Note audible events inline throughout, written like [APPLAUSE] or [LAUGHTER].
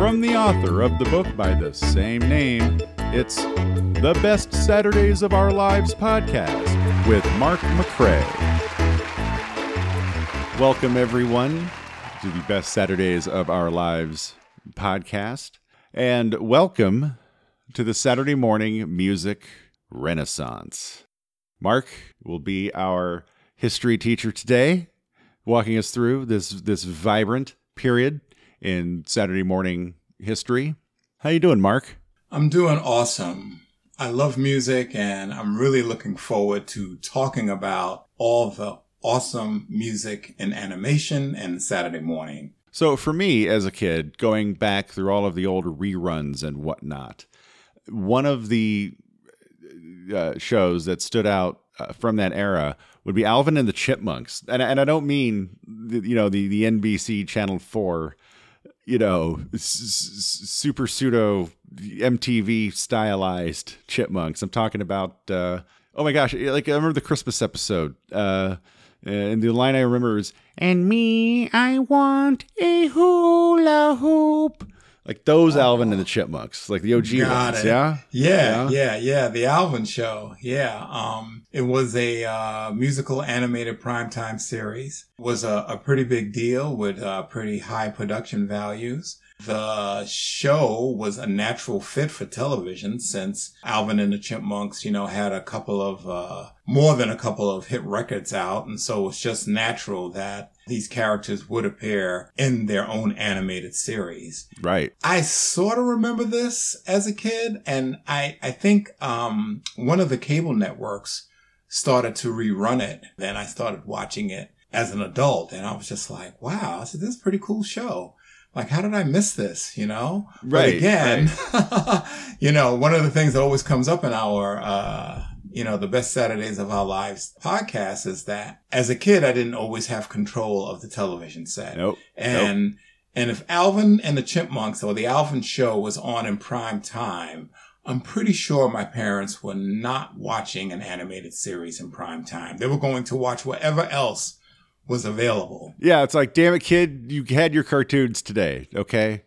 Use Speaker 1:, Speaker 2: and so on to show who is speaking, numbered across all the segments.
Speaker 1: From the author of the book by the same name, it's the Best Saturdays of Our Lives podcast with Mark McCray. Welcome, everyone, to the Best Saturdays of Our Lives podcast, and welcome to the Saturday morning music renaissance. Mark will be our history teacher today, walking us through this this vibrant period in Saturday morning history. How you doing, Mark?
Speaker 2: I'm doing awesome. I love music and I'm really looking forward to talking about all the awesome music and animation and Saturday morning.
Speaker 1: So, for me as a kid, going back through all of the old reruns and whatnot, one of the uh, shows that stood out uh, from that era would be Alvin and the Chipmunks, and and I don't mean the, you know the the NBC Channel Four, you know, s- super pseudo MTV stylized chipmunks. I'm talking about. Uh, oh my gosh! Like I remember the Christmas episode. Uh, and the line I remember is, "And me, I want a hula hoop." Like those Alvin and the Chipmunks, like the OG
Speaker 2: Got
Speaker 1: ones,
Speaker 2: it.
Speaker 1: yeah,
Speaker 2: Yeah, yeah, yeah. The Alvin Show. Yeah. Um, it was a uh, musical animated primetime series. Was a, a pretty big deal with uh, pretty high production values. The show was a natural fit for television since Alvin and the Chipmunks, you know, had a couple of, uh, more than a couple of hit records out. And so it's just natural that these characters would appear in their own animated series.
Speaker 1: right.
Speaker 2: I sort of remember this as a kid, and I I think um, one of the cable networks started to rerun it. Then I started watching it as an adult, and I was just like, "Wow, this is a pretty cool show." Like, how did I miss this? You know,
Speaker 1: Right,
Speaker 2: But again, [LAUGHS] you know, one of the things that always comes up in our uh, you know, the best Saturdays of our lives podcast is that as a kid, I didn't always have control of the television set.
Speaker 1: Nope.
Speaker 2: And and if Alvin and the Chipmunks or the Alvin show was on in prime time, I'm pretty sure my parents were not watching an animated series in prime time. They were going to watch whatever else was available.
Speaker 1: Yeah, it's like, damn it, kid, you had your cartoons today, okay?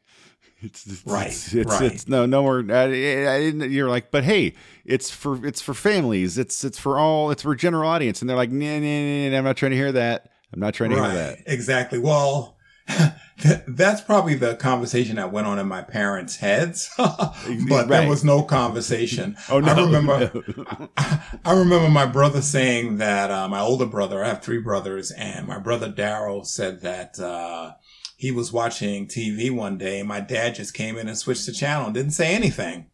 Speaker 1: It's, it's
Speaker 2: Right,
Speaker 1: It's, it's,
Speaker 2: right.
Speaker 1: it's no, no more. I, I didn't, you're like, but hey, it's for it's for families. It's it's for all. It's for general audience. And they're like, nah, nah, nah, nah, I'm not trying to hear that. I'm not trying to hear that.
Speaker 2: Exactly. Well, [LAUGHS] that's probably the conversation that went on in my parents' heads, [LAUGHS] but
Speaker 1: Right.
Speaker 2: there was no conversation. [LAUGHS]
Speaker 1: Oh no!
Speaker 2: I remember, [LAUGHS] I remember my brother saying that, uh, my older brother, I have three brothers, and my brother Daryl said that, uh, he was watching TV one day and my dad just came in and switched the channel and didn't say anything.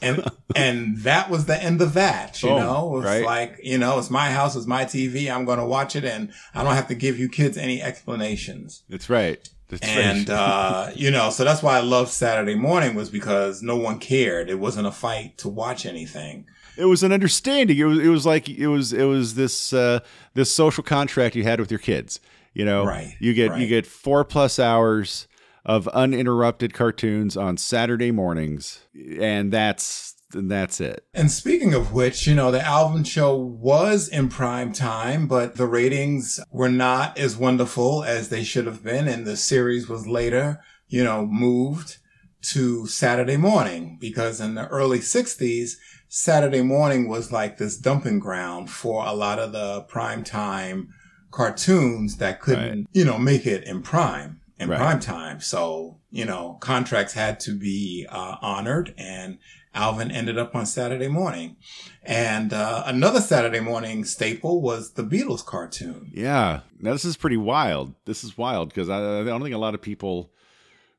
Speaker 2: And, and that was the end of that, you
Speaker 1: Boom,
Speaker 2: know, it was
Speaker 1: right.
Speaker 2: like, you know, it's my house, it's my TV. I'm going to watch it and I don't have to give you kids any explanations.
Speaker 1: That's right. That's
Speaker 2: And, uh, you know, so that's why I loved Saturday morning was because no one cared. It wasn't a fight to watch anything.
Speaker 1: it was an understanding. It was it was like it was it was this uh, this social contract you had with your kids. You know,
Speaker 2: Right,
Speaker 1: You get you get four plus hours of uninterrupted cartoons on Saturday mornings, and that's and that's it.
Speaker 2: And speaking of which, you know, the Alvin show was in prime time, but the ratings were not as wonderful as they should have been. And the series was later, you know, moved to Saturday morning because in the early sixties, Saturday morning was like this dumping ground for a lot of the prime time cartoons that couldn't, you know, make it in prime, in
Speaker 1: Right.
Speaker 2: prime time. So, you know, contracts had to be uh, honored and Alvin ended up on Saturday morning. And uh, another Saturday morning staple was the Beatles cartoon.
Speaker 1: Yeah. Now this is pretty wild. This is wild because I, I don't think a lot of people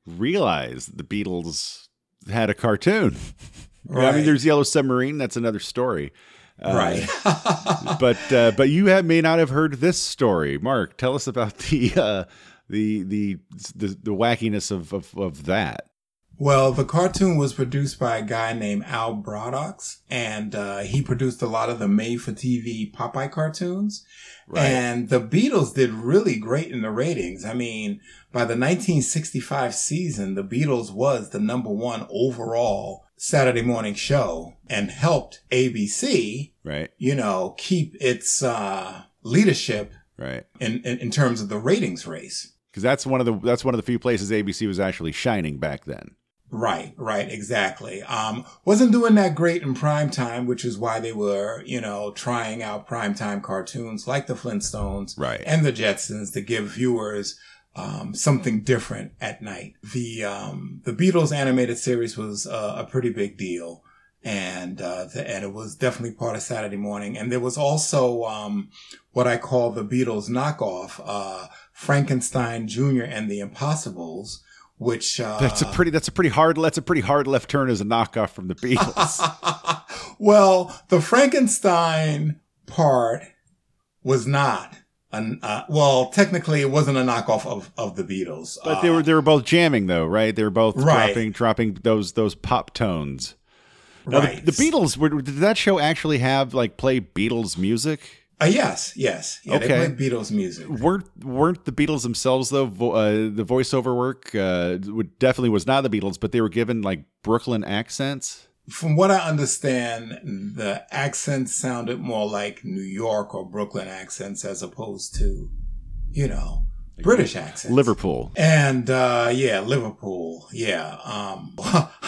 Speaker 1: realize the Beatles had a cartoon. [LAUGHS] I mean, there's Yellow Submarine. That's another story. Uh,
Speaker 2: right. [LAUGHS]
Speaker 1: but uh, but you have may not have heard this story, Mark. Tell us about the uh, the, the the the wackiness of of, of that.
Speaker 2: Well, the cartoon was produced by a guy named Al Brodax, and uh, he produced a lot of the made-for-TV Popeye cartoons. And the Beatles did really great in the ratings. I mean, by the 1965 season, the Beatles was the number one overall Saturday morning show and helped ABC,
Speaker 1: Right.
Speaker 2: you know, keep its uh, leadership
Speaker 1: Right.
Speaker 2: in, in, in terms of the ratings race.
Speaker 1: Because that's one of the that's one of the few places ABC was actually shining back then.
Speaker 2: Right, right, exactly. Um, wasn't doing that great in prime time, which is why they were, you know, trying out primetime cartoons like the Flintstones
Speaker 1: Right.
Speaker 2: and the Jetsons to give viewers um, something different at night. The um, the Beatles animated series was uh, a pretty big deal, and uh, the, and it was definitely part of Saturday morning. And there was also um, what I call the Beatles knockoff, uh, Frankenstein Jr. and the Impossibles, which uh,
Speaker 1: That's a pretty. That's a pretty hard. That's a pretty hard left turn as a knockoff from the Beatles. [LAUGHS]
Speaker 2: well, the Frankenstein part was not. An, uh, well, technically, it wasn't a knockoff of, of the Beatles.
Speaker 1: but they were they were both jamming though, right? They were both
Speaker 2: Right.
Speaker 1: dropping dropping those those pop tones. Now,
Speaker 2: right.
Speaker 1: the, the Beatles were, did that show actually have like play Beatles music?
Speaker 2: Uh, yes, yes. Yeah,
Speaker 1: Okay.
Speaker 2: They played Beatles music.
Speaker 1: weren't weren't the Beatles themselves though? Vo- uh, the voiceover work uh, would, definitely was not the Beatles, but they were given like Brooklyn accents.
Speaker 2: From what I understand, the accents sounded more like New York or Brooklyn accents as opposed to, you know, British accents.
Speaker 1: Liverpool.
Speaker 2: And uh yeah, Liverpool. Yeah. Um [LAUGHS]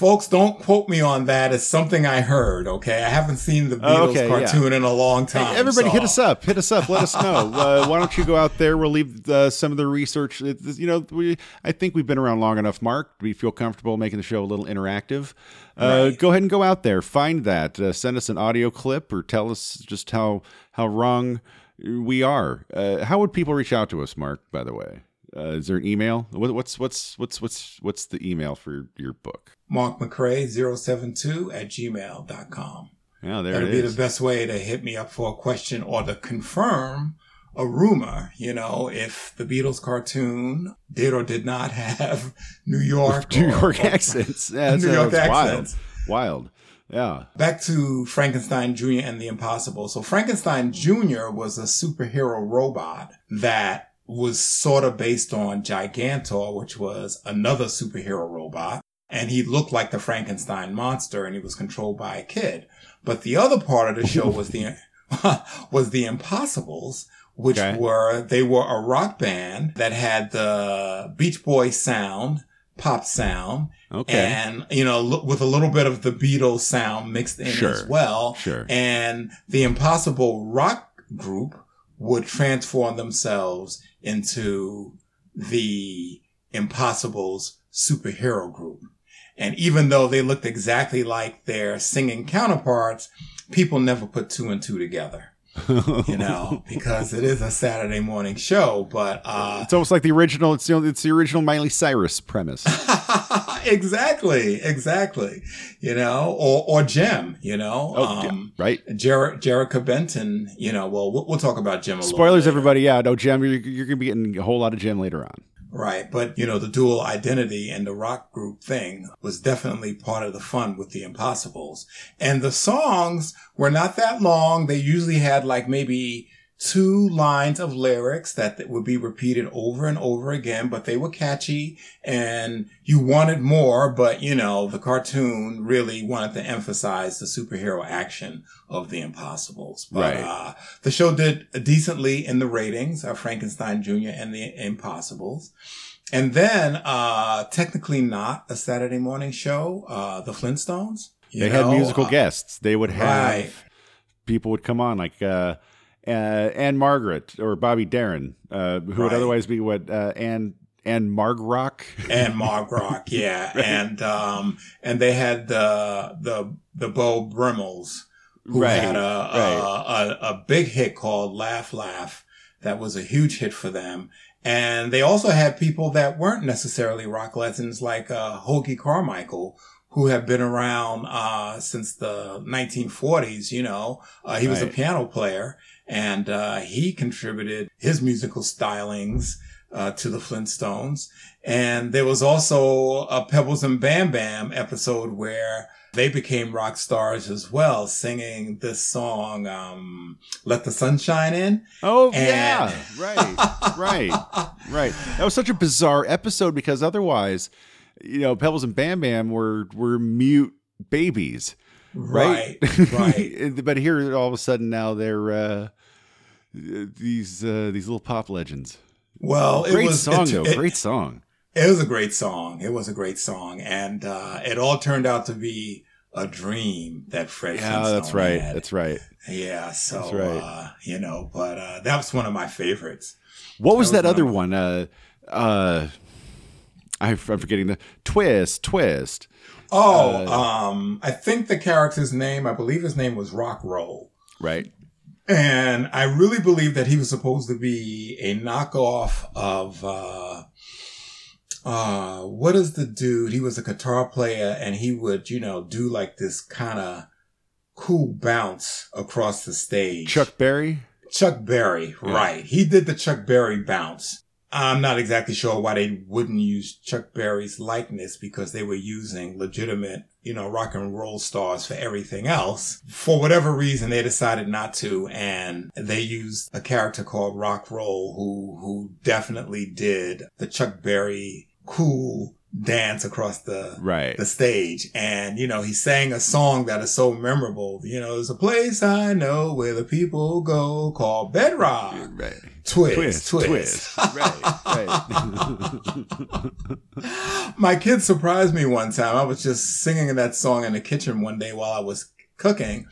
Speaker 2: Folks, don't quote me on that. It's something I heard, okay? I haven't seen the Beatles
Speaker 1: Okay, yeah.
Speaker 2: cartoon in a long time.
Speaker 1: Hey, everybody,
Speaker 2: so-
Speaker 1: hit us up. Hit us up. Let us know. [LAUGHS] Uh, why don't you go out there? We'll leave uh, some of the research. You know, we I think we've been around long enough, Mark. We feel comfortable making the show a little interactive. Uh,
Speaker 2: Right.
Speaker 1: Go ahead and go out there, find that, uh, send us an audio clip, or tell us just how how wrong we are. Uh, how would people reach out to us, Mark? By the way, uh, is there an email? What, what's what's what's what's what's the email for your book?
Speaker 2: Mark McCray 072 at gmail.com.
Speaker 1: Yeah, there
Speaker 2: That'll
Speaker 1: it
Speaker 2: be
Speaker 1: is.
Speaker 2: the best way to hit me up for a question or to confirm a rumor, you know, if the Beatles cartoon did or did not have New York
Speaker 1: New
Speaker 2: or-
Speaker 1: York
Speaker 2: or-
Speaker 1: accents. Yeah,
Speaker 2: New
Speaker 1: that's-
Speaker 2: uh,
Speaker 1: York
Speaker 2: accents.
Speaker 1: Wild, wild. Yeah.
Speaker 2: Back to Frankenstein Jr. and the Impossible. So Frankenstein Jr. was a superhero robot that was sort of based on Gigantor, which was another superhero robot. And he looked like the Frankenstein monster and he was controlled by a kid. But the other part of the show was the, [LAUGHS] was the Impossibles, which
Speaker 1: Okay.
Speaker 2: were, they were a rock band that had the Beach Boy sound, pop sound,
Speaker 1: Okay.
Speaker 2: and you know l- with a little bit of the Beatles sound mixed in
Speaker 1: Sure.
Speaker 2: as well.
Speaker 1: Sure.
Speaker 2: And the Impossible Rock group would transform themselves into the Impossible's superhero group. And even though they looked exactly like their singing counterparts, people never put two and two together, you [LAUGHS] know, because it is a Saturday morning show. But uh,
Speaker 1: It's almost like the original. It's the it's the original Miley Cyrus premise. [LAUGHS]
Speaker 2: exactly, exactly. You know, or or Jem. You know,
Speaker 1: Oh, yeah,
Speaker 2: um,
Speaker 1: right.
Speaker 2: Jer- Jerrica Benton. You know, well, we'll, we'll talk about Jem. A little
Speaker 1: Spoilers, everybody. Yeah, no, Jem. You're, you're gonna be getting a whole lot of Jem later on.
Speaker 2: Right, but you know, the dual identity and the rock group thing was definitely part of the fun with the Impossibles. And the songs were not that long. They usually had like maybe two lines of lyrics that, would be repeated over and over again, but they were catchy and you wanted more, but you know, the cartoon really wanted to emphasize the superhero action of the Impossibles. But,
Speaker 1: Right.
Speaker 2: uh, the show did decently in the ratings of Frankenstein Jr. and the Impossibles. And then, uh, technically not a Saturday morning show, uh, the Flintstones.
Speaker 1: They had musical
Speaker 2: uh,
Speaker 1: guests. They would have
Speaker 2: right.
Speaker 1: people would come on like uh, uh, Ann-Margret or Bobby Darin, uh, who would otherwise be what uh, Anne Anne Margrock.
Speaker 2: and Mark Rock, [LAUGHS] yeah, and um, and they had the the the Beau Brummels who
Speaker 1: Right,
Speaker 2: had a,
Speaker 1: right.
Speaker 2: a, a a big hit called Laugh Laugh that was a huge hit for them. And they also had people that weren't necessarily rock legends like uh, Hoagy Carmichael, who have been around uh, since the 1940s. You know, uh, he was a piano player, and uh, he contributed his musical stylings uh, to the Flintstones. And there was also a Pebbles and Bam Bam episode where they became rock stars as well, singing this song, um, Let the Sunshine In.
Speaker 1: Oh
Speaker 2: And-
Speaker 1: yeah, [LAUGHS] right, right, right. That was such a bizarre episode because otherwise, you know, Pebbles and Bam Bam were were mute babies, [LAUGHS] right?
Speaker 2: Right, right.
Speaker 1: but here, all of a sudden, now they're uh, these uh, these little pop legends.
Speaker 2: Well, it was
Speaker 1: Great
Speaker 2: was
Speaker 1: song
Speaker 2: it-
Speaker 1: though.
Speaker 2: it-
Speaker 1: Great song.
Speaker 2: It was a great song. It was a great song, and uh, it all turned out to be a dream that Fred.
Speaker 1: Yeah,
Speaker 2: Flintstone
Speaker 1: that's right.
Speaker 2: had.
Speaker 1: That's right.
Speaker 2: Yeah, so
Speaker 1: That's right.
Speaker 2: uh, you know, but uh, that was one of my favorites.
Speaker 1: What was
Speaker 2: That
Speaker 1: that,
Speaker 2: was
Speaker 1: other
Speaker 2: one
Speaker 1: one? Uh, uh, I'm forgetting the twist. Twist.
Speaker 2: Oh,
Speaker 1: Uh,
Speaker 2: um, I think the character's name, I believe his name was Rock Roll.
Speaker 1: Right.
Speaker 2: And I really believe that he was supposed to be a knockoff of, uh, uh, what is the dude? He was a guitar player and he would, you know, do like this kind of cool bounce across the stage.
Speaker 1: Chuck Berry.
Speaker 2: Chuck Berry,
Speaker 1: Yeah.
Speaker 2: right. He did the Chuck Berry bounce. I'm not exactly sure why they wouldn't use Chuck Berry's likeness because they were using legitimate, you know, rock and roll stars for everything else. For whatever reason, they decided not to, and they used a character called Rock Roll who, who definitely did the Chuck Berry cool dance across the,
Speaker 1: Right.
Speaker 2: the stage. And, you know, he sang a song that is so memorable. You know, there's a place I know where the people go called Bedrock.
Speaker 1: Right.
Speaker 2: Twist,
Speaker 1: Twist.
Speaker 2: twist.
Speaker 1: Twist. right. Right. [LAUGHS]
Speaker 2: My kids surprised me one time. I was just singing that song in the kitchen one day while I was cooking,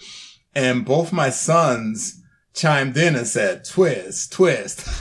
Speaker 2: and both my sons chimed in and said, twist, twist. [LAUGHS]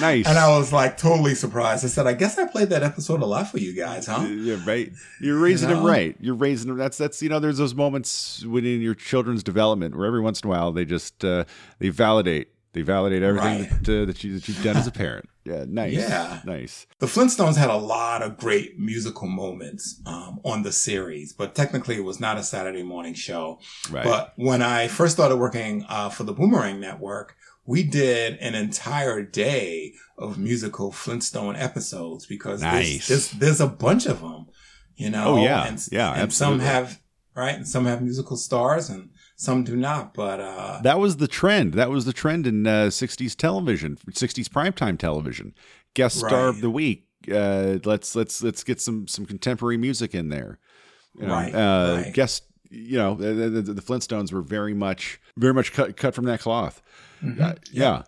Speaker 1: nice.
Speaker 2: and I was like totally surprised. I said, I guess I played that episode a lot for you guys, huh?
Speaker 1: Yeah, right. You're raising
Speaker 2: You
Speaker 1: them right. You're raising them. That's that's you know. There's those moments within your children's development where every once in a while they just uh, they validate they validate everything
Speaker 2: Right.
Speaker 1: that, uh, that you that you've done as a parent. [LAUGHS] Yeah, nice.
Speaker 2: Yeah.
Speaker 1: nice.
Speaker 2: The Flintstones had a lot of great musical moments um, on the series, but technically it was not a Saturday morning show.
Speaker 1: Right.
Speaker 2: But when I first started working uh, for the Boomerang Network, we did an entire day of musical Flintstone episodes because
Speaker 1: Nice.
Speaker 2: there's, there's, there's a bunch of them, you know.
Speaker 1: Oh, yeah.
Speaker 2: and,
Speaker 1: Yeah,
Speaker 2: and some have right, and some have musical stars, and some do not. But uh,
Speaker 1: that was the trend. That was the trend in uh, '60s television, '60s primetime television. Guest star of the week. Uh, let's let's let's get some some contemporary music in there. You know,
Speaker 2: Right,
Speaker 1: Uh,
Speaker 2: right.
Speaker 1: Guest. You know, the, the, the Flintstones were very much very much cut cut from that cloth. Uh, yeah.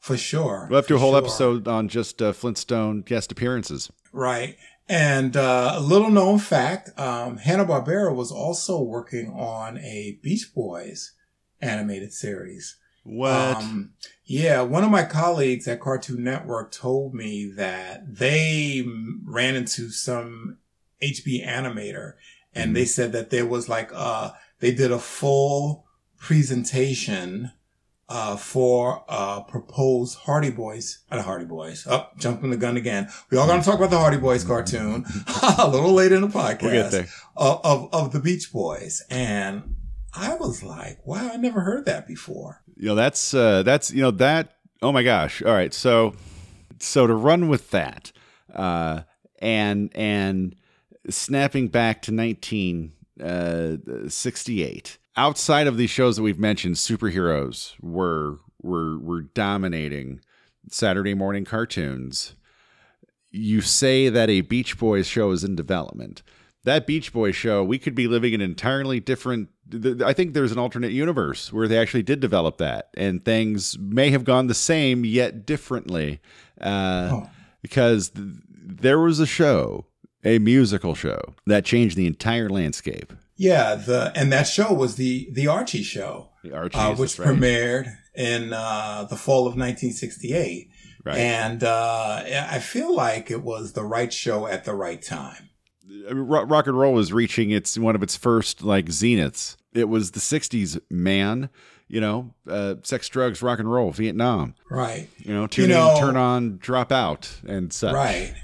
Speaker 2: for sure,
Speaker 1: We'll have to do a whole
Speaker 2: sure.
Speaker 1: episode on just uh, Flintstone guest appearances.
Speaker 2: Right. And uh, a little known fact um, Hanna Barbera was also working on a Beach Boys animated series.
Speaker 1: What?
Speaker 2: Um, yeah, one of my colleagues at Cartoon Network told me that they ran into some HB animator and they said that there was like, uh, they did a full presentation uh, for uh, proposed Hardy Boys, uh, the Hardy Boys. Up, jumping the gun again. We all going to talk about the Hardy Boys cartoon [LAUGHS] a little later in the podcast
Speaker 1: we'll get there.
Speaker 2: of, of of the Beach Boys, and I was like, wow, I never heard that before.
Speaker 1: You know, that's uh, that's you know that. Oh my gosh! All right, so so to run with that, uh, and and snapping back to nineteen sixty eight. Outside of these shows that we've mentioned, superheroes were were were dominating Saturday morning cartoons. You say that a Beach Boys show is in development. That Beach Boys show, we could be living in an entirely different. I think there's an alternate universe where they actually did develop that, and things may have gone the same yet differently, uh,
Speaker 2: Oh.
Speaker 1: because th- there was a show, a musical show that changed the entire landscape.
Speaker 2: Yeah, the and that show was the the Archie show,
Speaker 1: The Archies,
Speaker 2: uh, which
Speaker 1: right.
Speaker 2: premiered in uh, the fall of 1968,
Speaker 1: Right.
Speaker 2: and uh, I feel like it was the right show at the right time.
Speaker 1: I rock and roll was reaching its one of its first like zeniths. It was the '60s, man. You know, uh, sex, drugs, rock and roll, Vietnam.
Speaker 2: Right.
Speaker 1: You know, tune
Speaker 2: know-
Speaker 1: in, turn on, drop out, and such.
Speaker 2: Right.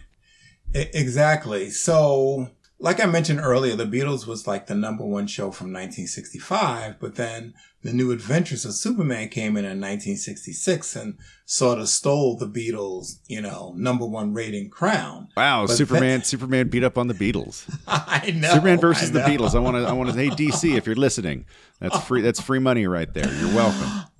Speaker 2: E- exactly. So, like I mentioned earlier, the Beatles was like the number one show from 1965, but then the New Adventures of Superman came in in 1966 and sort of stole the Beatles, you know, number one rating crown.
Speaker 1: Wow,
Speaker 2: But
Speaker 1: Superman! Superman beat up on the Beatles. [LAUGHS]
Speaker 2: I know.
Speaker 1: Superman versus
Speaker 2: I
Speaker 1: the. Beatles. I want to. I want to. Hey, DC, if you're listening, that's free. That's free money right there. You're welcome. [LAUGHS]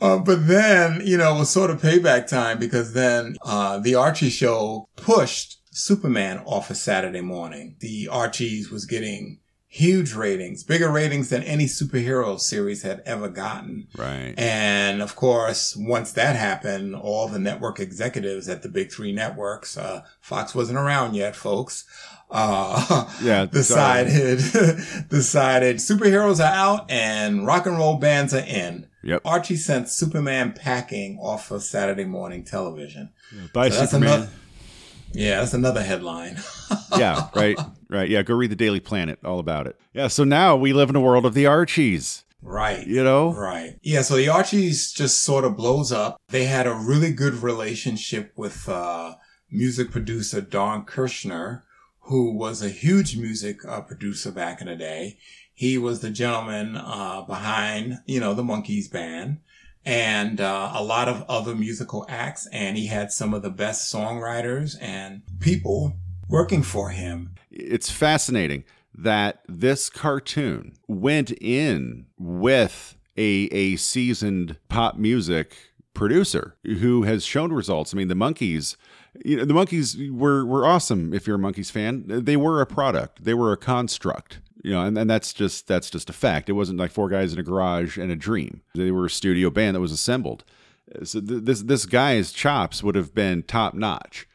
Speaker 2: Uh, but then, you know, it was sort of payback time because then uh, the Archie show pushed Superman off a Saturday morning. The Archies was getting huge ratings, bigger ratings than any superhero series had ever gotten.
Speaker 1: Right.
Speaker 2: And of course, once that happened, all the network executives at the big three networks, uh, Fox wasn't around yet, folks, uh, [LAUGHS]
Speaker 1: Yeah, [LAUGHS]
Speaker 2: decided, [LAUGHS] decided superheroes are out and rock and roll bands are in.
Speaker 1: Yep.
Speaker 2: Archie sent Superman packing off of Saturday morning television.
Speaker 1: Bye,
Speaker 2: So
Speaker 1: Superman.
Speaker 2: another- Yeah, that's another headline. [LAUGHS]
Speaker 1: yeah, right, right. Yeah, go read the Daily Planet, all about it. Yeah, so now we live in a world of the Archies.
Speaker 2: right.
Speaker 1: You know,
Speaker 2: Right. Yeah. So the Archies just sort of blows up. They had a really good relationship with uh, music producer Don Kirshner, who was a huge music uh, producer back in the day. He was the gentleman uh, behind, you know, the Monkees band and uh, a lot of other musical acts. And he had some of the best songwriters and people working for him.
Speaker 1: it's fascinating that this cartoon went in with a a seasoned pop music producer who has shown results. I mean, the Monkees. You know, the Monkees were were awesome. If you're a Monkees fan, they were a product. They were a construct. You know, and, and that's just that's just a fact. It wasn't like four guys in a garage and a dream. They were a studio band that was assembled. So th- this this guy's chops would have been top notch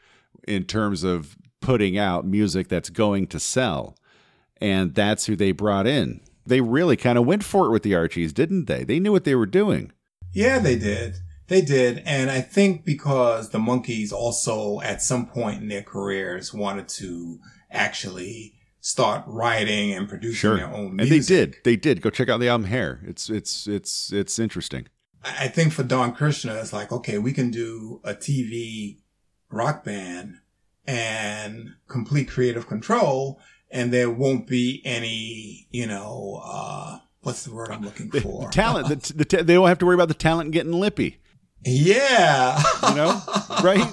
Speaker 1: in terms of putting out music that's going to sell. And that's who they brought in. They really kind of went for it with the Archies, didn't they? They knew what they were doing.
Speaker 2: Yeah, they did. They did. And I think because the Monkees also at some point in their careers wanted to actually start writing and producing
Speaker 1: Sure.
Speaker 2: their own music.
Speaker 1: And they did. They did. Go check out the album Hair. It's it's it's it's interesting.
Speaker 2: I think for Don Kirshner, it's like, okay, we can do a TV rock band and complete creative control and there won't be any, you know, uh, what's the word I'm looking for?
Speaker 1: the talent, the, the, they don't have to worry about the talent getting lippy.
Speaker 2: Yeah.
Speaker 1: You know, right?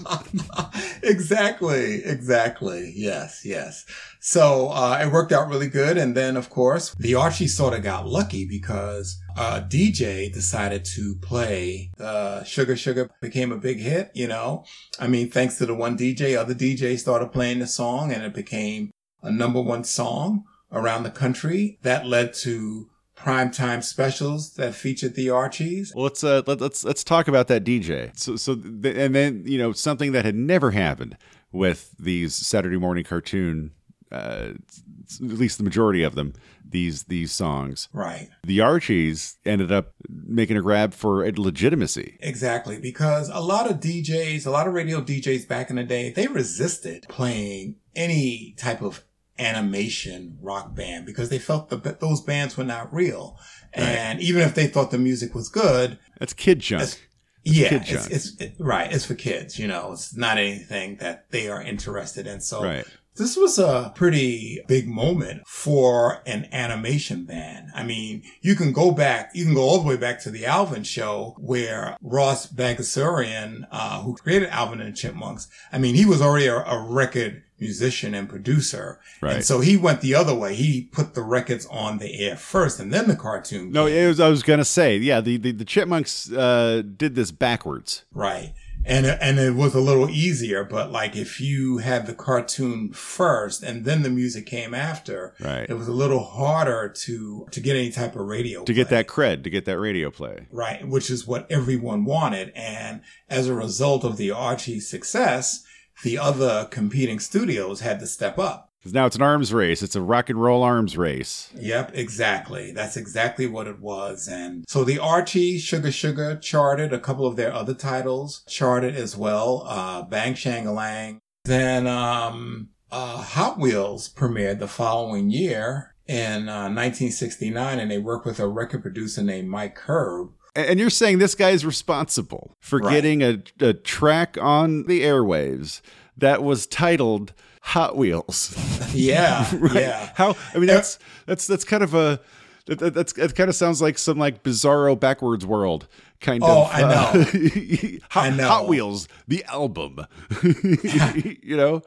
Speaker 1: [LAUGHS]
Speaker 2: exactly. Exactly. Yes. Yes. So, uh, it worked out really good. And then, of course, the Archie sort of got lucky because a DJ decided to play uh, Sugar Sugar became a big hit, you know. I mean, thanks to the one DJ, other DJs started playing the song and it became a number one song around the country. That led to primetime specials that featured the Archies.
Speaker 1: Well, let's uh, let, let's let's talk about that DJ. So so th- and then you know something that had never happened with these Saturday morning cartoon, uh, at least the majority of them. These these songs,
Speaker 2: Right.
Speaker 1: the Archies ended up making a grab for legitimacy.
Speaker 2: Exactly, because a lot of DJs, a lot of radio DJs back in the day, they resisted playing any type of animation rock band because they felt that those bands were not real. And even if they thought the music was good,
Speaker 1: That's kid junk.
Speaker 2: That's- yeah,
Speaker 1: kid
Speaker 2: it's,
Speaker 1: junk.
Speaker 2: it's it, right. It's for kids, you know, it's not anything that they are interested in. So
Speaker 1: right.
Speaker 2: this was a pretty big moment for an animation band. I mean, you can go back, you can go all the way back to the Alvin show where Ross Bagdasarian, uh, who created Alvin and the Chipmunks, I mean, he was already a, a record musician and producer.
Speaker 1: Right.
Speaker 2: And so he went the other way. He put the records on the air first and then the cartoon.
Speaker 1: No, it was, I was gonna say, yeah, the the, the Chipmunks uh, did this backwards.
Speaker 2: Right. And and it was a little easier, but like if you had the cartoon first and then the music came after,
Speaker 1: Right.
Speaker 2: it was a little harder to to get any type of radio
Speaker 1: To get that cred, to get that radio play.
Speaker 2: right, which is what everyone wanted. And as a result of the Archie success, the other competing studios had to step up.
Speaker 1: Because now it's an arms race. It's a rock and roll arms race.
Speaker 2: Yep, exactly. That's exactly what it was. And so the Archie Sugar Sugar charted a couple of their other titles, charted as well. Uh, Bang Shangalang. Then, um, uh, Hot Wheels premiered the following year in uh, 1969 and they worked with a record producer named Mike Curb.
Speaker 1: And you're saying this guy is responsible for
Speaker 2: Right.
Speaker 1: getting a, a track on the airwaves that was titled Hot Wheels. [LAUGHS]
Speaker 2: Yeah, [LAUGHS]
Speaker 1: right?
Speaker 2: yeah.
Speaker 1: How? I mean, that's that's that's kind of a that, that- that's it. Kind of sounds like some like bizarro backwards world kind
Speaker 2: Oh,
Speaker 1: of.
Speaker 2: Oh, I know.
Speaker 1: Uh, [LAUGHS] Hot,
Speaker 2: I know.
Speaker 1: Hot Wheels, the album. you know,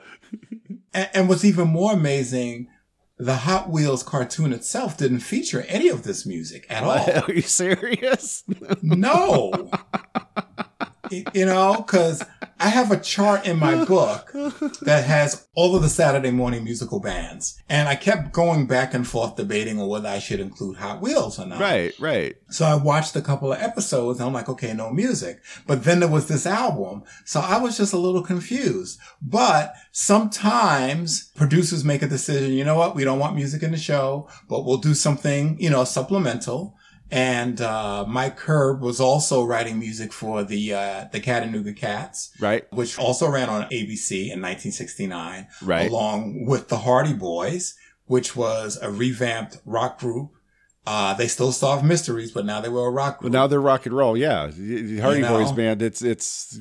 Speaker 2: And, and what's even more amazing, the Hot Wheels cartoon itself didn't feature any of this music at [LAUGHS] all.
Speaker 1: are you serious?
Speaker 2: No. [LAUGHS] You know, because I have a chart in my book that has all of the Saturday morning musical bands. And I kept going back and forth debating on whether I should include Hot Wheels or not.
Speaker 1: Right, right.
Speaker 2: So I watched a couple of episodes and I'm like, okay, no music. But then there was this album. So I was just a little confused. But sometimes producers make a decision, you know what? We don't want music in the show, but we'll do something, you know, supplemental. And uh, Mike Curb was also writing music for the uh, the Chattanooga Cats,
Speaker 1: right?
Speaker 2: Which also ran on ABC in 1969,
Speaker 1: right?
Speaker 2: Along with the Hardy Boys, which was a revamped rock group uh, they still solve mysteries, but now they were a rock group.
Speaker 1: Well, now they're rock and roll. Yeah, the Hardy you know? Boys band. It's it's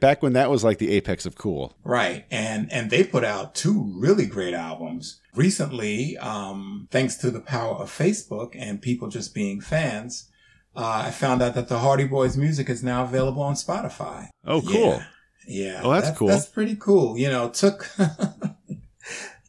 Speaker 1: back when that was like the apex of cool.
Speaker 2: Right, and and they put out two really great albums recently. Um, thanks to the power of Facebook and people just being fans, uh, I found out that the Hardy Boys music is now available on Spotify.
Speaker 1: Oh, cool.
Speaker 2: Yeah. yeah.
Speaker 1: Oh, that's cool.
Speaker 2: That's pretty cool. You know, took. [LAUGHS]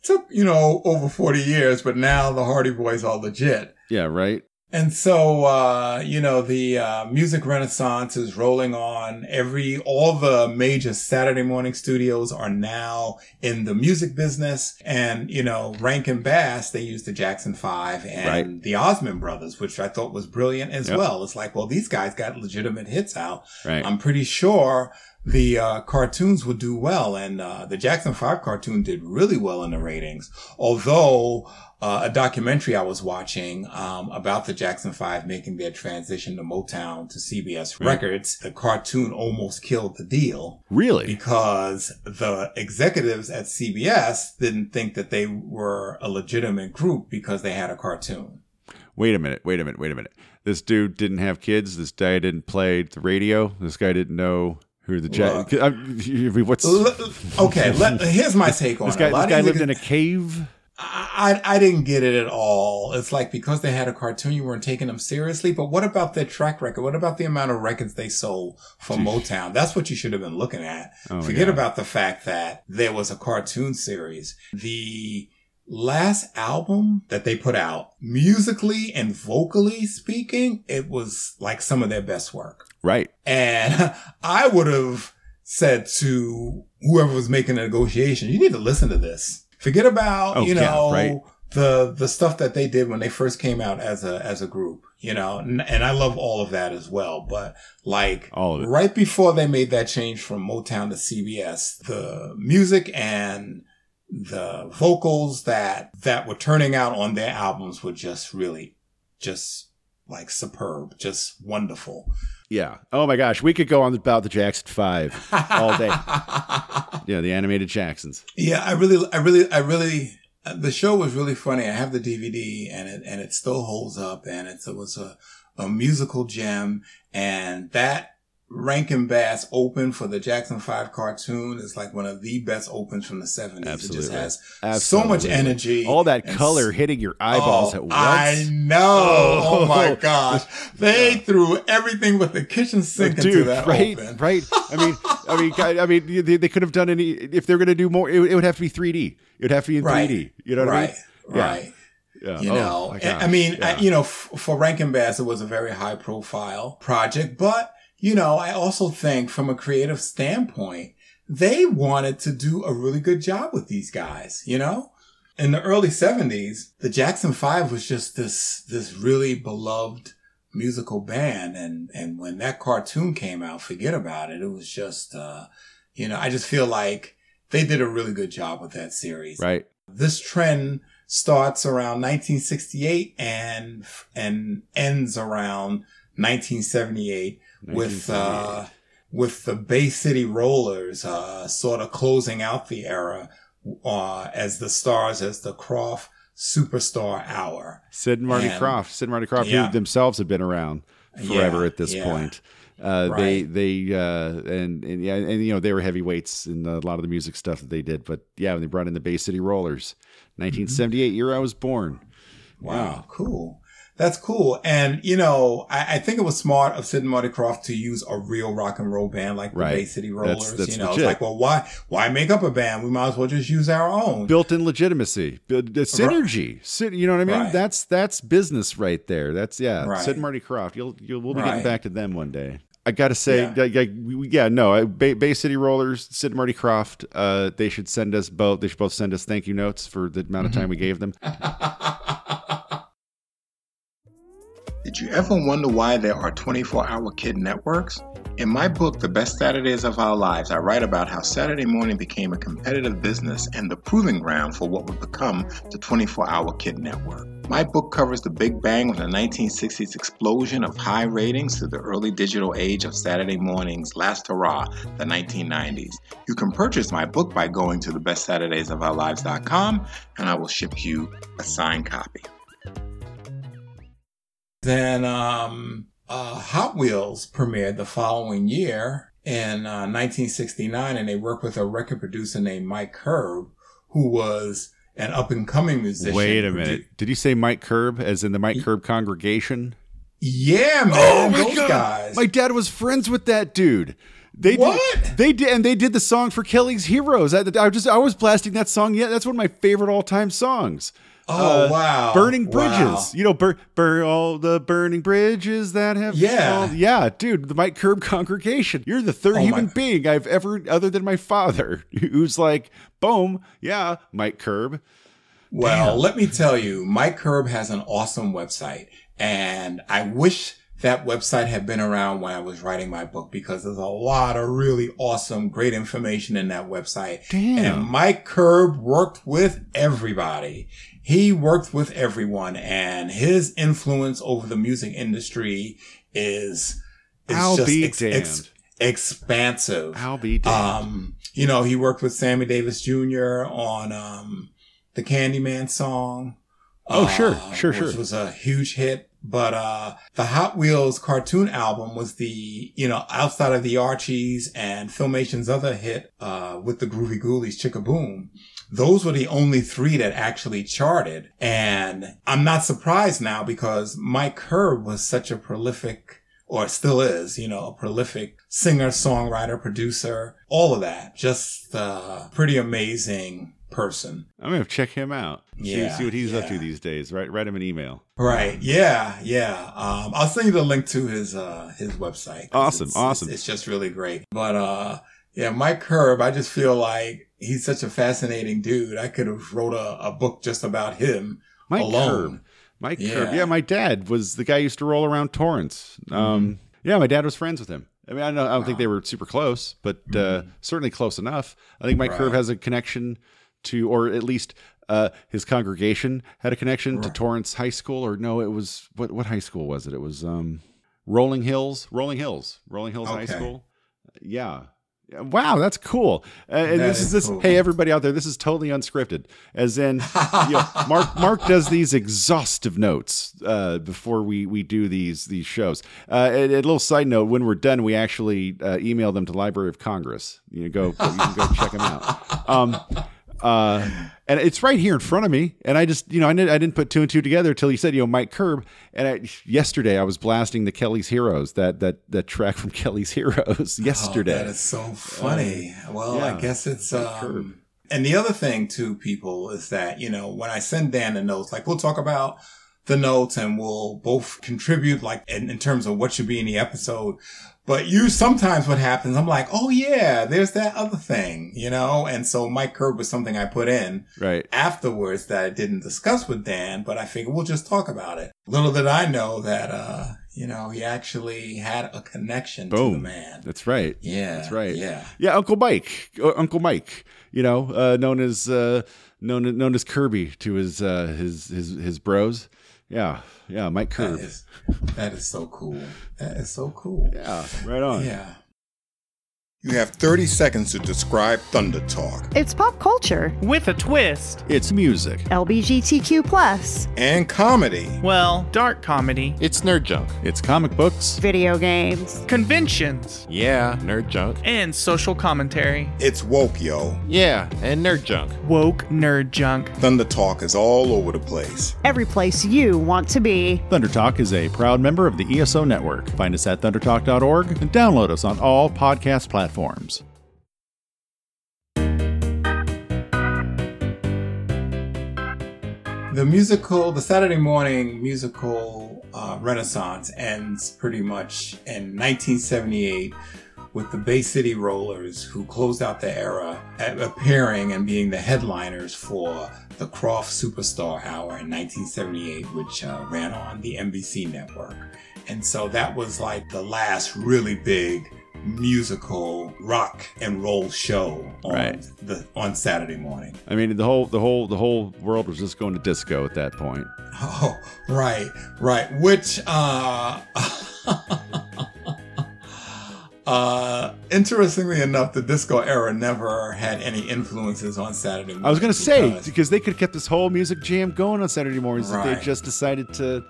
Speaker 2: took you know over 40 years but now the hardy boys are legit
Speaker 1: yeah, right.
Speaker 2: And so, uh, you know, the uh, music renaissance is rolling on. Every, all the major Saturday morning studios are now in the music business. And, you know, Rankin Bass, they used the Jackson Five and right. the Osmond Brothers, which I thought was brilliant as yep. well. It's like, well, these guys got legitimate hits out.
Speaker 1: Right.
Speaker 2: I'm pretty sure the uh, cartoons would do well. And uh, the Jackson 5 cartoon did really well in the ratings. Although uh, a documentary I was watching um, about the Jackson Five making their transition to Motown to CBS. Records. The cartoon almost killed the deal.
Speaker 1: Really?
Speaker 2: Because the executives at CBS didn't think that they were a legitimate group because they had a cartoon.
Speaker 1: Wait a minute. Wait a minute. Wait a minute. This dude didn't have kids. This guy didn't play the radio. This guy didn't know who the Jack. What's
Speaker 2: okay? Let, here's my take on
Speaker 1: this guy,
Speaker 2: it.
Speaker 1: This guy lived in a cave.
Speaker 2: I, I didn't get it at all. It's like because they had a cartoon, you weren't taking them seriously. But what about their track record? What about the amount of records they sold for Motown? That's what you should have been looking at. Oh, Forget yeah. about the fact that there was a cartoon series. The last album that they put out, musically and vocally speaking, it was like some of their best work.
Speaker 1: Right.
Speaker 2: And [LAUGHS] I would have said to whoever was making the negotiation, you need to listen to this Forget about, oh, you know, yeah, right? the, the stuff that they did when they first came out as a, as a group, you know, and, and I love all of that as well. But like right before they made that change from Motown to CBS, the music and the vocals that, that were turning out on their albums were just really just like superb, just wonderful.
Speaker 1: Yeah. Oh my gosh, we could go on about the Jackson Five all day. [LAUGHS] yeah, the animated Jacksons.
Speaker 2: Yeah, I really, I really, I really. Uh, the show was really funny. I have the DVD, and it and it still holds up, and it's, it was a a musical gem, and that Rankin Bass open for the Jackson 5 cartoon is like one of the best opens from the 70s. Absolutely. It just has Absolutely. so much energy.
Speaker 1: All that color s- hitting your eyeballs oh, at once.
Speaker 2: I know. Oh, oh [LAUGHS] my gosh. They yeah. threw everything with the kitchen sink Dude, into that
Speaker 1: right,
Speaker 2: open.
Speaker 1: Right. I mean, I mean, I mean, they, they could have done any, if they're going to do more, it, it, would have to be 3D. It would have to be in right. 3D. You know what
Speaker 2: right.
Speaker 1: I mean?
Speaker 2: Right. Yeah. You oh, know, I mean, yeah. I, you know, f- for Rankin Bass, it was a very high profile project, but you know, I also think from a creative standpoint, they wanted to do a really good job with these guys, you know? In the early 70s, the Jackson 5 was just this this really beloved musical band and and when that cartoon came out, forget about it. It was just uh you know, I just feel like they did a really good job with that series.
Speaker 1: Right.
Speaker 2: This trend starts around 1968 and and ends around 1978 with uh, with the Bay City Rollers uh, sort of closing out the era uh, as the stars as the Krofft Superstar Hour.
Speaker 1: Sid and Marty and, Krofft, Sid and Marty Krofft, yeah. who themselves have been around forever yeah, at this yeah. point. Uh, right. They they uh, and and yeah and you know they were heavyweights in a lot of the music stuff that they did, but yeah, when they brought in the Bay City Rollers, 1978 mm-hmm. year I was born.
Speaker 2: Wow, cool. That's cool. And, you know, I, I, think it was smart of Sid and Marty Krofft to use a real rock and roll band like right. the Bay City Rollers. That's, that's you know, legit. it's like, well, why, why make up a band? We might as well just use our own.
Speaker 1: Built in legitimacy, the synergy. Right. You know what I mean? Right. That's, that's business right there. That's, yeah. Sid and Marty Krofft. You'll, you'll, we'll be getting back to them one day. I gotta say,
Speaker 2: Yeah.
Speaker 1: yeah, no, Bay, Bay City Rollers, Sid and Marty Krofft, uh, they should send us both. They should both send us thank you notes for the amount of
Speaker 2: Mm-hmm.
Speaker 1: time we gave them. [LAUGHS]
Speaker 2: Did you ever wonder why there are 24 hour kid networks? In my book, The Best Saturdays of Our Lives, I write about how Saturday morning became a competitive business and the proving ground for what would become the 24 hour kid network. My book covers the big bang of the 1960s explosion of high ratings to the early digital age of Saturday morning's last hurrah, the 1990s. You can purchase my book by going to thebestsaturdaysofourlives.com and I will ship you a signed copy. Then um, uh, Hot Wheels premiered the following year in uh, 1969, and they worked with a record producer named Mike Curb, who was an up and coming musician.
Speaker 1: Wait a minute. Did you say Mike Curb, as in the Mike Curb congregation?
Speaker 2: Yeah, man,
Speaker 1: Oh my
Speaker 2: those
Speaker 1: god!
Speaker 2: guys.
Speaker 1: My dad was friends with that dude. They
Speaker 2: What?
Speaker 1: Did, they did, and they did the song for Kelly's Heroes. I, I just I was blasting that song. Yeah, that's one of my favorite all time songs.
Speaker 2: Oh
Speaker 1: uh,
Speaker 2: wow,
Speaker 1: Burning Bridges.
Speaker 2: Wow.
Speaker 1: You know, bur- burn all the burning bridges that have.
Speaker 2: Yeah.
Speaker 1: yeah, dude. The Mike Curb congregation. You're the third
Speaker 2: Oh,
Speaker 1: human
Speaker 2: my-
Speaker 1: being I've ever, other than my father, [LAUGHS] who's like, boom, yeah, Mike Curb.
Speaker 2: Well,
Speaker 1: Damn.
Speaker 2: let me tell you, Mike Curb has an awesome website, and I wish that website had been around when I was writing my book because there's a lot of really awesome, great information in that website.
Speaker 1: Damn.
Speaker 2: And Mike Curb worked with everybody. He worked with everyone, and his influence over the music industry is, is
Speaker 1: I'll
Speaker 2: just
Speaker 1: be
Speaker 2: ex- ex- expansive.
Speaker 1: I'll be damned.
Speaker 2: Um, you know, he worked with Sammy Davis Jr. on um, the Candyman song.
Speaker 1: Oh, sure,
Speaker 2: uh,
Speaker 1: sure,
Speaker 2: which
Speaker 1: sure.
Speaker 2: was a huge hit. But uh, the Hot Wheels cartoon album was the, you know, outside of the Archies and Filmation's other hit uh, with the Groovie Goolies, Chickaboom. Those were the only three that actually charted. And I'm not surprised now because Mike Curb was such a prolific or still is, you know, a prolific singer, songwriter, producer, all of that. Just a pretty amazing person.
Speaker 1: I'm gonna check him out. See-
Speaker 2: Yeah,
Speaker 1: see, what he's up to these days. Write write him an email.
Speaker 2: Right. Yeah. Yeah. Um, I'll send you the link to his, uh, his website.
Speaker 1: Awesome,
Speaker 2: it's-
Speaker 1: awesome.
Speaker 2: It's, it's just really great. But, uh, yeah, Mike Curb, I just feel like he's such a fascinating dude. I could have wrote a, a book just about him
Speaker 1: Mike
Speaker 2: alone.
Speaker 1: Curb. Mike
Speaker 2: Yeah.
Speaker 1: Curb. Yeah, my dad was the guy who used to roll around Torrance.
Speaker 2: Mm-hmm.
Speaker 1: Um, yeah, my dad was friends with him. I mean, I don't, I don't think they were super close, but uh,
Speaker 2: Mm-hmm.
Speaker 1: certainly close enough. I think Mike Curb has a connection to, or at least uh, his congregation had a connection to Torrance High School, or no, it was what? What high school was it? It was um, Rolling Hills. Rolling Hills. Rolling Hills High School. Yeah. Wow, that's cool. Uh, and
Speaker 2: That
Speaker 1: this is
Speaker 2: is
Speaker 1: this.
Speaker 2: cool.
Speaker 1: Hey, everybody out there, this is totally unscripted. As in, you know, [LAUGHS] Mark Mark does these exhaustive notes uh, before we we do these these shows. Uh, and a little side note: when we're done, we actually uh, email them to Library of Congress. You know, go you can go check them out. Um, uh, and it's right here in front of me. And I just, you know, I didn't, I didn't put two and two together until you said, you know, Mike Curb. And I, yesterday I was blasting the Kelly's Heroes, that that that track from [LAUGHS] Kelly's Heroes yesterday.
Speaker 2: Oh, that is so funny. well,
Speaker 1: yeah.
Speaker 2: I guess it's um and the other thing too, people, is that, you know, when I send Dan the notes, like we'll talk about the notes and we'll both contribute like in, in terms of what should be in the episode. But you sometimes what happens, I'm like, oh yeah, there's that other thing, you know? And so Mike Curb was something I put in
Speaker 1: right.
Speaker 2: afterwards that I didn't discuss with Dan, but I figured we'll just talk about it. Little did I know that, uh, you know, he actually had a connection to the
Speaker 1: Boom.
Speaker 2: man.
Speaker 1: That's right.
Speaker 2: Yeah.
Speaker 1: That's right.
Speaker 2: Yeah.
Speaker 1: Yeah, Uncle Mike, uh, Uncle Mike, you know, uh, known as uh, known known as Kirby to his uh, his his his bros. Yeah, yeah, Mike
Speaker 2: That
Speaker 1: Curb.
Speaker 2: is, that is so cool. That is so cool.
Speaker 1: Yeah, right on.
Speaker 2: Yeah. You have 30 seconds to describe Thunder Talk
Speaker 3: It's pop culture,
Speaker 4: With a twist.
Speaker 1: It's music.
Speaker 3: LBGTQ,
Speaker 2: and comedy.
Speaker 4: Well, dark comedy.
Speaker 5: It's nerd junk.
Speaker 1: It's comic books.
Speaker 3: video games.
Speaker 4: Conventions.
Speaker 5: Yeah, nerd junk.
Speaker 4: And social commentary.
Speaker 2: It's woke, yo.
Speaker 5: Yeah, and nerd junk.
Speaker 4: Woke nerd junk.
Speaker 2: Thunder Talk is all over the place.
Speaker 3: Every place you want to be.
Speaker 1: Thunder Talk is a proud member of the ESO network. Find us at thundertalk.org and download us on all podcast platforms.
Speaker 2: The musical, the Saturday morning musical uh, renaissance ends pretty much in 1978 with the Bay City Rollers, who closed out the era, appearing and being the headliners for the Krofft Superstar Hour in 1978, which uh, ran on the NBC network. And so that was like the last really big musical rock and roll show on
Speaker 1: Right.
Speaker 2: the on Saturday morning.
Speaker 1: I mean, the whole the whole the whole world was just going to disco at that point.
Speaker 2: Oh, right, right. Which, uh, [LAUGHS] uh, interestingly enough, the disco era never had any influences on Saturday.
Speaker 1: I was going to say
Speaker 2: because-
Speaker 1: because they could have kept this whole music jam going on Saturday mornings if they just decided to,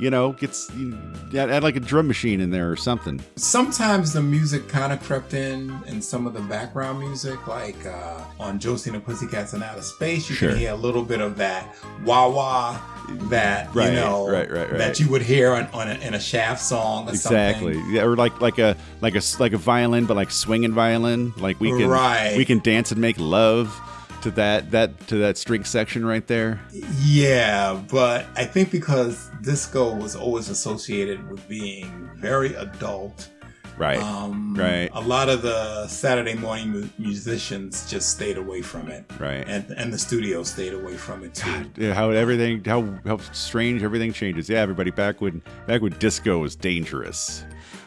Speaker 1: you know, gets you- add, add like a drum machine in there or something.
Speaker 2: sometimes the music kind of crept in and some of the background music, like uh, on Josie and the Pussycats in Outer Space. You
Speaker 1: Sure.
Speaker 2: can hear a little bit of that wah wah that
Speaker 1: Right,
Speaker 2: you know
Speaker 1: right, right, right.
Speaker 2: that you would hear on, on a, in a Shaft song or
Speaker 1: Exactly.
Speaker 2: something.
Speaker 1: Yeah, or like like a like a like a violin, but like swinging violin. Like we can we can dance and make love to that that to that string section right there.
Speaker 2: Yeah, but I think because disco was always associated with being very adult.
Speaker 1: Right.
Speaker 2: Um,
Speaker 1: Right.
Speaker 2: A lot of the Saturday morning mu- musicians just stayed away from it.
Speaker 1: Right.
Speaker 2: And and the studio stayed away from it too.
Speaker 1: Yeah, how everything how how strange everything changes. Yeah, everybody back when back when disco was dangerous.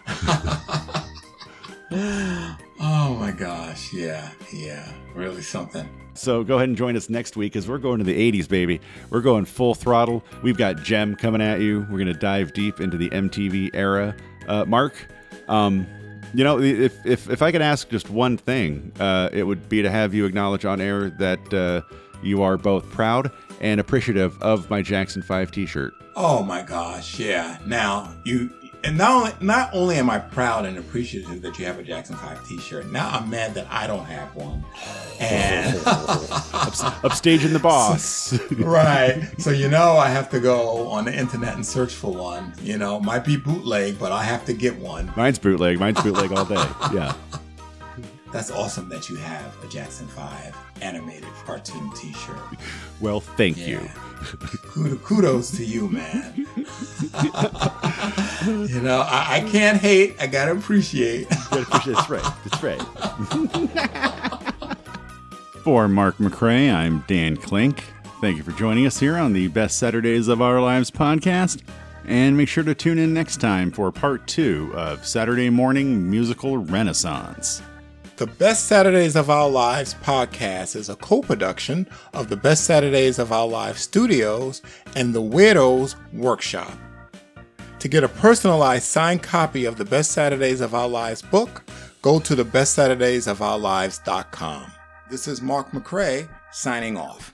Speaker 1: [LAUGHS]
Speaker 2: Oh my gosh, yeah, yeah, really something.
Speaker 1: So go ahead and join us next week because we're going to the 80s, baby. We're going full throttle. We've got Jem coming at you. We're going to dive deep into the MTV era. Uh, Mark, um, you know, if, if, if I could ask just one thing, uh, it would be to have you acknowledge on air that uh, you are both proud and appreciative of my Jackson 5 t shirt.
Speaker 2: Oh my gosh, yeah. Now you and not only not only am I proud and appreciative that you have a Jackson Five T-shirt. Now I'm mad that I don't have one. And [LAUGHS]
Speaker 1: Upstaging the boss. [LAUGHS]
Speaker 2: right, so you know I have to go on the internet and search for one. You know, might be bootleg, but I have to get one.
Speaker 1: Mine's bootleg. Mine's bootleg all day. Yeah.
Speaker 2: That's awesome that you have a Jackson Five animated cartoon T-shirt.
Speaker 1: Well, thank you.
Speaker 2: Yeah. Kudos, kudos to you, man. [LAUGHS] you know, I, I can't hate. I gotta appreciate.
Speaker 1: Gotta That's right. That's right. [LAUGHS] For Mark McCray, I'm Dan Klink. Thank you for joining us here on the Best Saturdays of Our Lives podcast. And make sure to tune in next time for part two of Saturday Morning Musical Renaissance.
Speaker 2: The Best Saturdays of Our Lives podcast is a co production of the Best Saturdays of Our Lives studios and the Weirdos Workshop. To get a personalized signed copy of the Best Saturdays of Our Lives book, go to the bestsaturdaysofourlives.com. This is Mark McCray signing off.